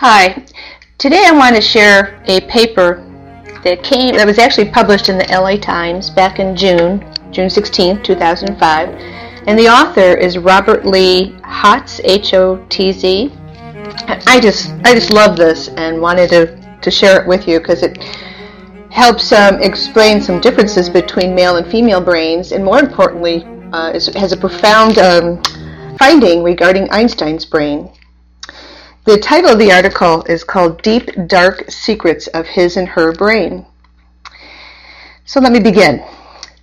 Hi. Today I want to share a paper that came that was actually published in the LA Times back in June, June 16, 2005. And the author is Robert Lee Hotz, H O T Z. I just I just love this and wanted to, to share it with you because it helps um, explain some differences between male and female brains, and more importantly, uh, is, has a profound um, finding regarding Einstein's brain. The title of the article is called Deep Dark Secrets of His and Her Brain. So let me begin.